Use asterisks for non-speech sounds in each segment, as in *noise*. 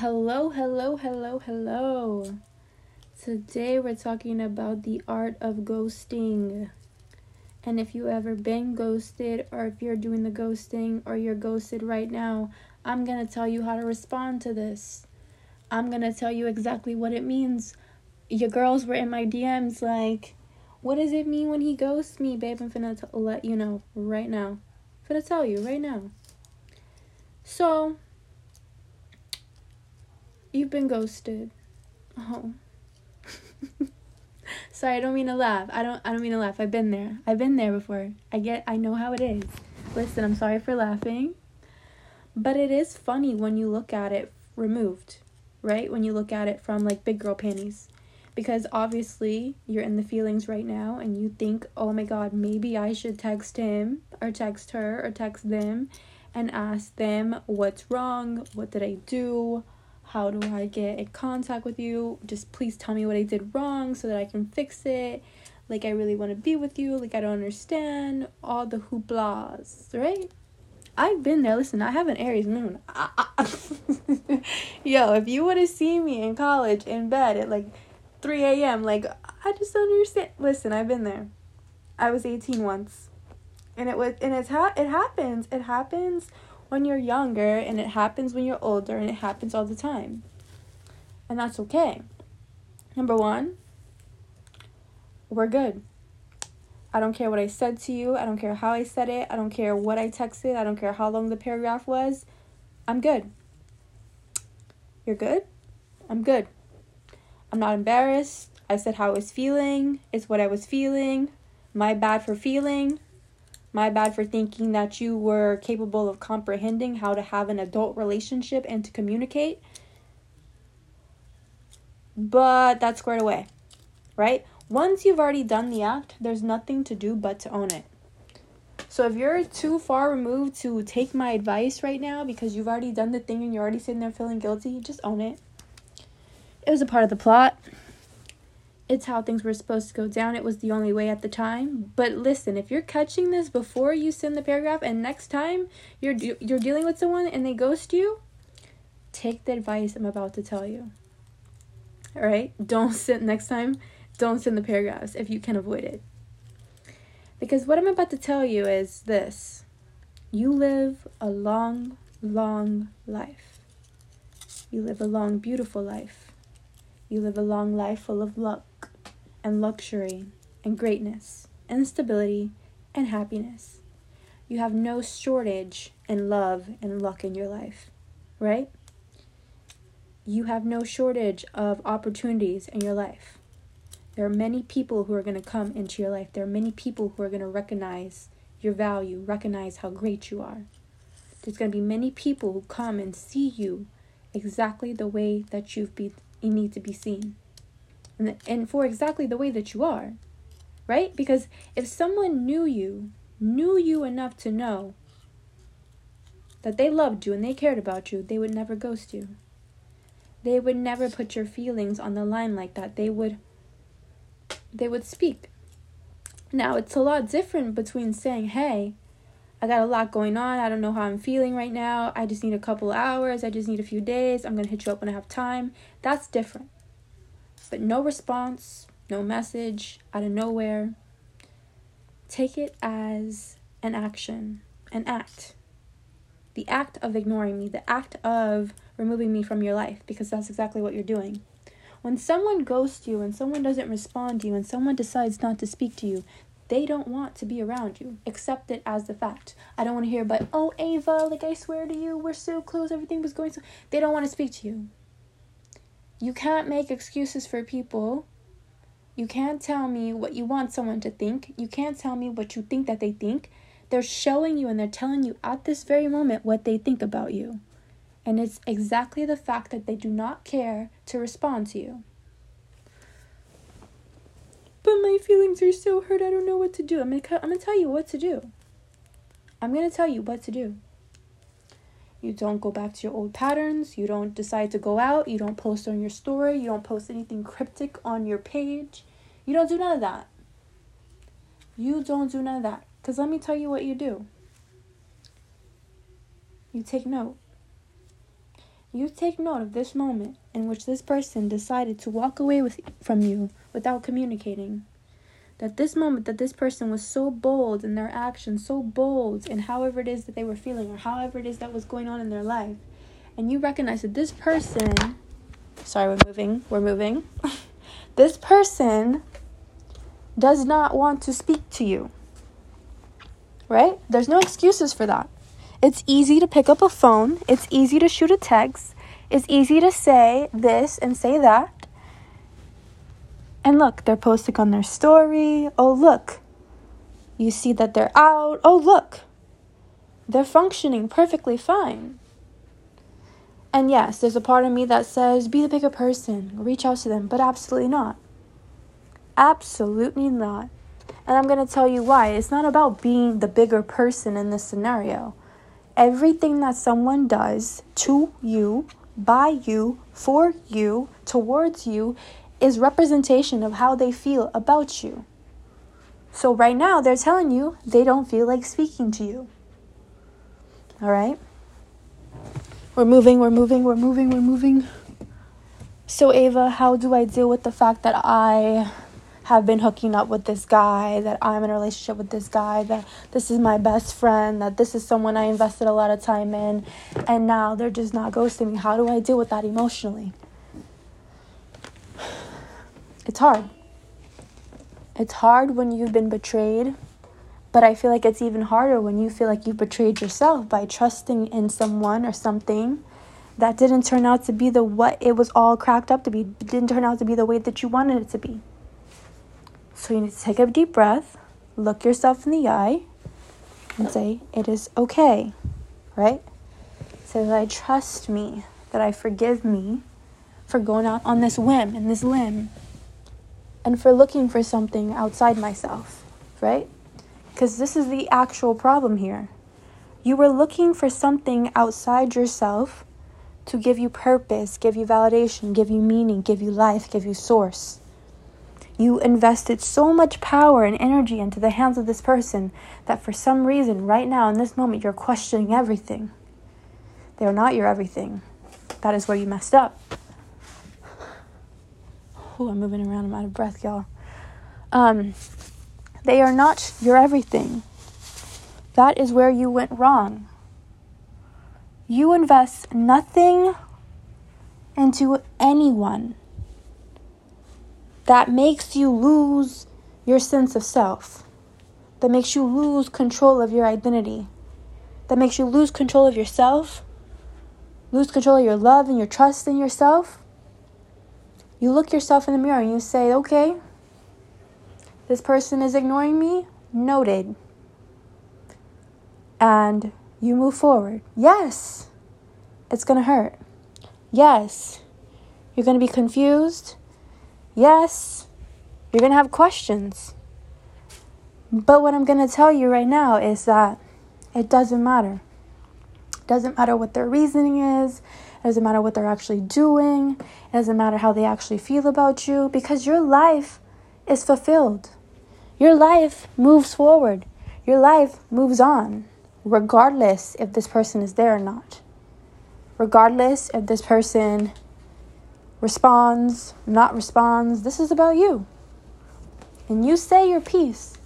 Hello, hello, hello, hello. Today we're talking about the art of ghosting. And if you ever been ghosted or if you're doing the ghosting or you're ghosted right now, I'm going to tell you how to respond to this. I'm going to tell you exactly what it means. Your girls were in my DMs like, what does it mean when he ghosts me, babe? I'm finna t- let you know right now. I'm finna tell you right now. So, you've been ghosted. Oh. *laughs* Sorry, I don't mean to laugh. I don't I don't mean to laugh. I've been there. I've been there before. I get I know how it is. Listen, I'm sorry for laughing. But it is funny when you look at it removed, right? When you look at it from like big girl panties. Because obviously you're in the feelings right now and you think, "Oh my god, maybe I should text him or text her or text them and ask them what's wrong, what did I do?" How do I get in contact with you? Just please tell me what I did wrong so that I can fix it. Like, I really want to be with you. Like, I don't understand. All the hooplas, right? I've been there. Listen, I have an Aries moon. *laughs* Yo, if you would have seen me in college in bed at like 3 a.m., like, I just don't understand. Listen, I've been there. I was 18 once. And it was, and it's ha- it happens. It happens when you're younger and it happens when you're older and it happens all the time. And that's okay. Number one, we're good. I don't care what I said to you. I don't care how I said it. I don't care what I texted. I don't care how long the paragraph was. I'm good. You're good? I'm good. I'm not embarrassed. I said how I was feeling. It's what I was feeling. My bad for feeling. My bad for thinking that you were capable of comprehending how to have an adult relationship and to communicate. But that's squared away, right? Once you've already done the act, there's nothing to do but to own it. So if you're too far removed to take my advice right now because you've already done the thing and you're already sitting there feeling guilty, just own it. It was a part of the plot. It's how things were supposed to go down. It was the only way at the time. But listen, if you're catching this before you send the paragraph and next time you're you're dealing with someone and they ghost you, take the advice I'm about to tell you. All right? Don't send next time, don't send the paragraphs if you can avoid it. Because what I'm about to tell you is this. You live a long, long life. You live a long, beautiful life. You live a long life full of luck and luxury and greatness and stability and happiness. You have no shortage in love and luck in your life, right? You have no shortage of opportunities in your life. There are many people who are going to come into your life. There are many people who are going to recognize your value, recognize how great you are. There's going to be many people who come and see you exactly the way that you've been you need to be seen. And, and for exactly the way that you are. Right? Because if someone knew you, knew you enough to know that they loved you and they cared about you, they would never ghost you. They would never put your feelings on the line like that. They would they would speak. Now, it's a lot different between saying, "Hey, I got a lot going on. I don't know how I'm feeling right now. I just need a couple hours. I just need a few days. I'm going to hit you up when I have time." That's different. But no response, no message out of nowhere. Take it as an action, an act. The act of ignoring me, the act of removing me from your life, because that's exactly what you're doing. When someone ghosts you and someone doesn't respond to you and someone decides not to speak to you, they don't want to be around you. Accept it as the fact. I don't want to hear but oh Ava, like I swear to you, we're so close, everything was going so they don't want to speak to you. You can't make excuses for people. You can't tell me what you want someone to think. You can't tell me what you think that they think. They're showing you and they're telling you at this very moment what they think about you. And it's exactly the fact that they do not care to respond to you. But my feelings are so hurt, I don't know what to do. I'm gonna, I'm gonna tell you what to do. I'm gonna tell you what to do. You don't go back to your old patterns. You don't decide to go out. You don't post on your story. You don't post anything cryptic on your page. You don't do none of that. You don't do none of that. Because let me tell you what you do. You take note. You take note of this moment in which this person decided to walk away with, from you without communicating. That this moment that this person was so bold in their action, so bold in however it is that they were feeling or however it is that was going on in their life. And you recognize that this person, sorry, we're moving, we're moving. *laughs* this person does not want to speak to you. Right? There's no excuses for that. It's easy to pick up a phone, it's easy to shoot a text, it's easy to say this and say that. And look, they're posting on their story. Oh, look. You see that they're out. Oh, look. They're functioning perfectly fine. And yes, there's a part of me that says, be the bigger person, reach out to them, but absolutely not. Absolutely not. And I'm going to tell you why. It's not about being the bigger person in this scenario. Everything that someone does to you, by you, for you, towards you, is representation of how they feel about you. So right now, they're telling you they don't feel like speaking to you. All right? We're moving, we're moving, we're moving, we're moving. So, Ava, how do I deal with the fact that I have been hooking up with this guy, that I'm in a relationship with this guy, that this is my best friend, that this is someone I invested a lot of time in, and now they're just not ghosting me. How do I deal with that emotionally? It's hard. It's hard when you've been betrayed, but I feel like it's even harder when you feel like you've betrayed yourself by trusting in someone or something that didn't turn out to be the what it was all cracked up to be, didn't turn out to be the way that you wanted it to be. So you need to take a deep breath, look yourself in the eye, and say, It is okay, right? Say that I trust me, that I forgive me for going out on this whim and this limb, and for looking for something outside myself, right? Because this is the actual problem here. You were looking for something outside yourself to give you purpose, give you validation, give you meaning, give you life, give you source. You invested so much power and energy into the hands of this person that for some reason, right now in this moment, you're questioning everything. They are not your everything. That is where you messed up. I'm moving around. I'm out of breath, y'all. Um, they are not your everything. That is where you went wrong. You invest nothing into anyone that makes you lose your sense of self, that makes you lose control of your identity, that makes you lose control of yourself, lose control of your love and your trust in yourself. You look yourself in the mirror and you say, okay, this person is ignoring me, noted. And you move forward. Yes, it's going to hurt. Yes, you're going to be confused. Yes, you're going to have questions. But what I'm going to tell you right now is that it doesn't matter. Doesn't matter what their reasoning is. It doesn't matter what they're actually doing. It doesn't matter how they actually feel about you because your life is fulfilled. Your life moves forward. Your life moves on, regardless if this person is there or not. Regardless if this person responds, not responds. This is about you. And you say your piece,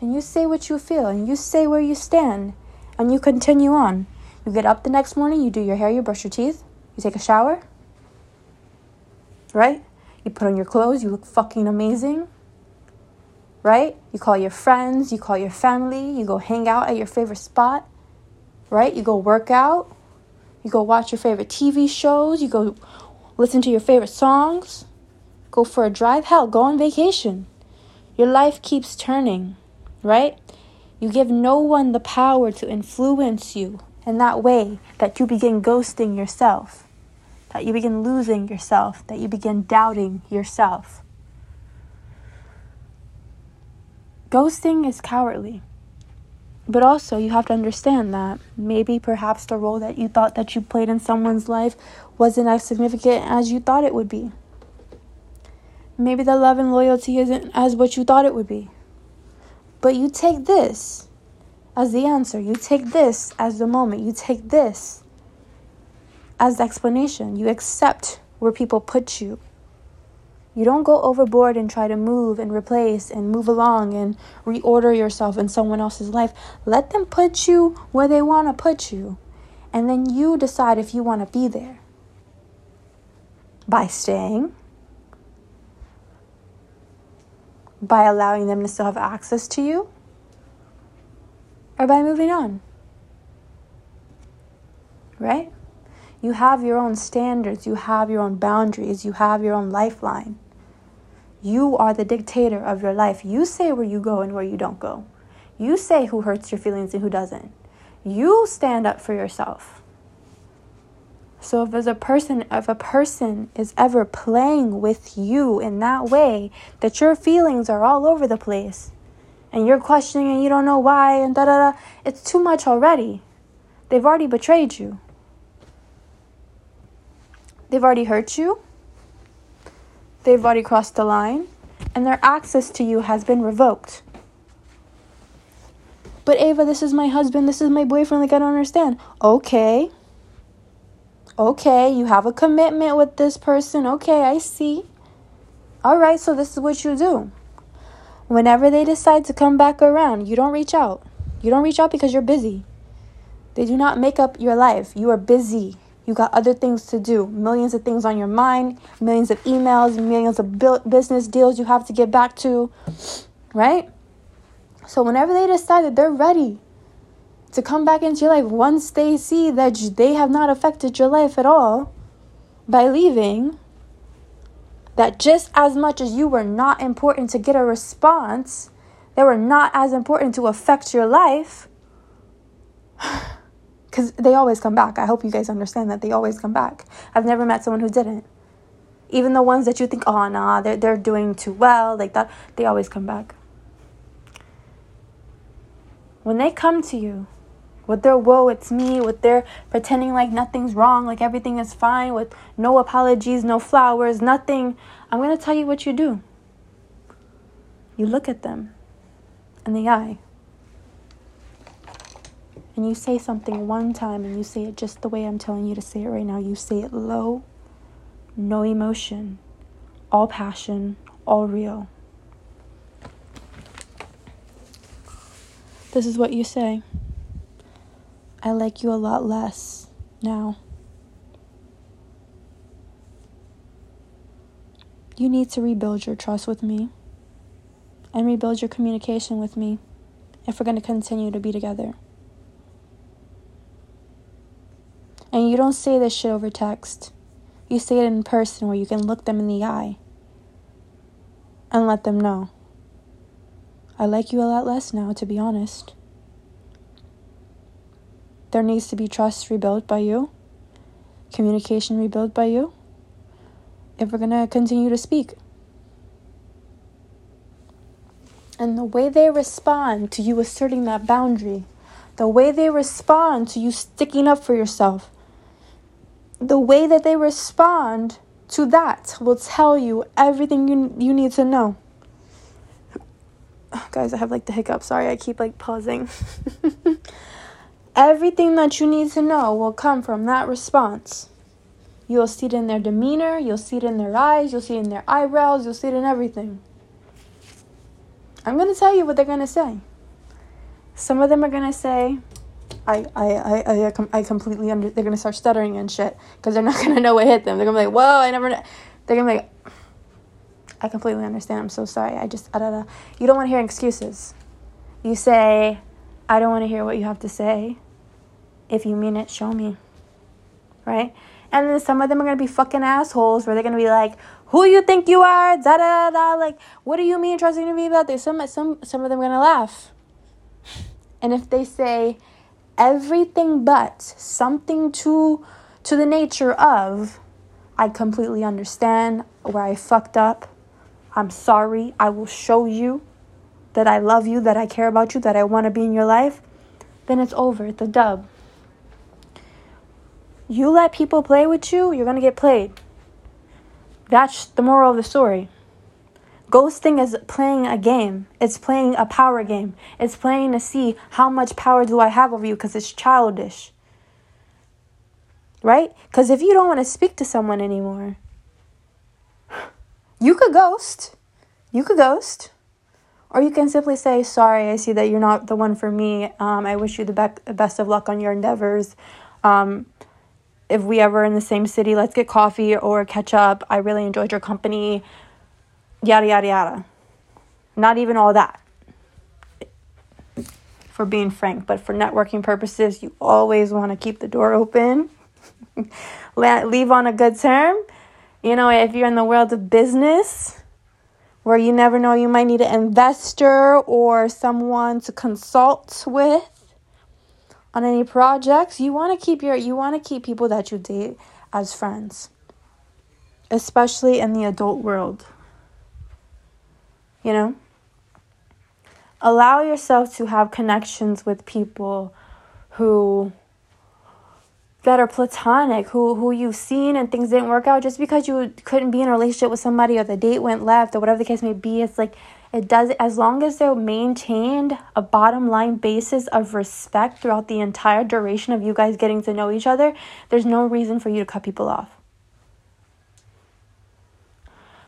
and you say what you feel, and you say where you stand, and you continue on. You get up the next morning, you do your hair, you brush your teeth, you take a shower, right? You put on your clothes, you look fucking amazing, right? You call your friends, you call your family, you go hang out at your favorite spot, right? You go work out, you go watch your favorite TV shows, you go listen to your favorite songs, go for a drive, hell, go on vacation. Your life keeps turning, right? You give no one the power to influence you in that way that you begin ghosting yourself, that you begin losing yourself, that you begin doubting yourself. Ghosting is cowardly. But also, you have to understand that maybe perhaps the role that you thought that you played in someone's life wasn't as significant as you thought it would be. Maybe the love and loyalty isn't as what you thought it would be. But you take this as the answer. You take this as the moment. You take this as the explanation. You accept where people put you. You don't go overboard and try to move and replace and move along and reorder yourself in someone else's life. Let them put you where they want to put you. And then you decide if you want to be there. By staying, by allowing them to still have access to you, or by moving on. Right? You have your own standards, you have your own boundaries, you have your own lifeline. You are the dictator of your life. You say where you go and where you don't go. You say who hurts your feelings and who doesn't. You stand up for yourself. So if a person if a person is ever playing with you in that way that your feelings are all over the place and you're questioning and you don't know why and da da da it's too much already. They've already betrayed you. They've already hurt you. They've already crossed the line, and their access to you has been revoked. But Ava, this is my husband, this is my boyfriend, like I don't understand. Okay. Okay, you have a commitment with this person. Okay, I see. All right, so this is what you do. Whenever they decide to come back around, you don't reach out. You don't reach out because you're busy. They do not make up your life. You are busy. You got other things to do, millions of things on your mind, millions of emails, millions of business deals you have to get back to, right? So whenever they decide that they're ready to come back into your life, once they see that they have not affected your life at all by leaving, that just as much as you were not important to get a response, they were not as important to affect your life *sighs* because they always come back. I hope you guys understand that they always come back. I've never met someone who didn't. Even the ones that you think, oh, nah, they're, they're doing too well, like that, they always come back. When they come to you with their whoa, it's me, with their pretending like nothing's wrong, like everything is fine, with no apologies, no flowers, nothing, I'm going to tell you what you do. You look at them in the eye and you say something one time and you say it just the way I'm telling you to say it right now, you say it low, no emotion, all passion, all real. This is what you say. I like you a lot less now. You need to rebuild your trust with me and rebuild your communication with me if we're going to continue to be together. And you don't say this shit over text. You say it in person where you can look them in the eye and let them know. I like you a lot less now, to be honest. There needs to be trust rebuilt by you, communication rebuilt by you, if we're going to continue to speak. And the way they respond to you asserting that boundary, the way they respond to you sticking up for yourself, the way that they respond to that will tell you everything you, you need to know. *sighs* Guys, I have like the hiccup. Sorry, I keep like pausing. *laughs* everything that you need to know will come from that response. You'll see it in their demeanor, you'll see it in their eyes, you'll see it in their eyebrows, you'll see it in everything. I'm going to tell you what they're going to say. Some of them are going to say, I, I, I, I, I completely under. They're gonna start stuttering and shit because they're not *laughs* gonna know what hit them. They're gonna be like, "Whoa, I never." They're gonna be like, "I completely understand. I'm so sorry. I just, I don't know." You don't want to hear excuses. You say, "I don't want to hear what you have to say." If you mean it, show me. Right? And then some of them are gonna be fucking assholes where they're gonna be like, "Who you think you are?" Da da da. Like, what do you mean trusting me about this? Some some some of them are gonna laugh. And if they say, everything but something to to the nature of I completely understand where I fucked up. I'm sorry. I will show you that I love you, that I care about you, that I want to be in your life. Then it's over. A dub. You let people play with you, you're going to get played. That's the moral of the story. Ghosting is playing a game. It's playing a power game. It's playing to see how much power do I have over you because it's childish. right? Because if you don't want to speak to someone anymore, you could ghost. You could ghost. Or you can simply say, Sorry, I see that you're not the one for me. Um, I wish you the be- best of luck on your endeavors. Um, if we ever in the same city, let's get coffee or catch up. I really enjoyed your company. Yada, yada, yada. Not even all that. For being frank, but for networking purposes, you always want to keep the door open. *laughs* Leave on a good term. You know, if you're in the world of business, where you never know, you might need an investor or someone to consult with on any projects. You want to keep your you want to keep people that you date as friends. Especially in the adult world. You know? Allow yourself to have connections with people who that are platonic, who who you've seen and things didn't work out just because you couldn't be in a relationship with somebody or the date went left or whatever the case may be. It's like it does as long as they're maintained a bottom line basis of respect throughout the entire duration of you guys getting to know each other, there's no reason for you to cut people off.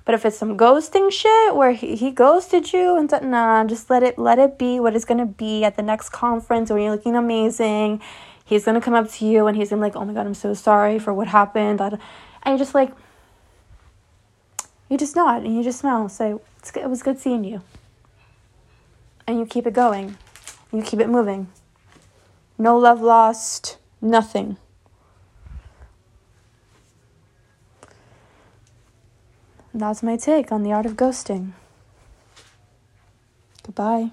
But if it's some ghosting shit where he, he ghosted you and said, nah, just let it let it be what it's gonna be at the next conference where you're looking amazing he's gonna come up to you and he's gonna be like, oh my god, I'm so sorry for what happened. And you're just like, you just nod and you just smile. And say, it was good seeing you. And you keep it going. You keep it moving. No love lost. Nothing. That's my take on the art of ghosting. Goodbye.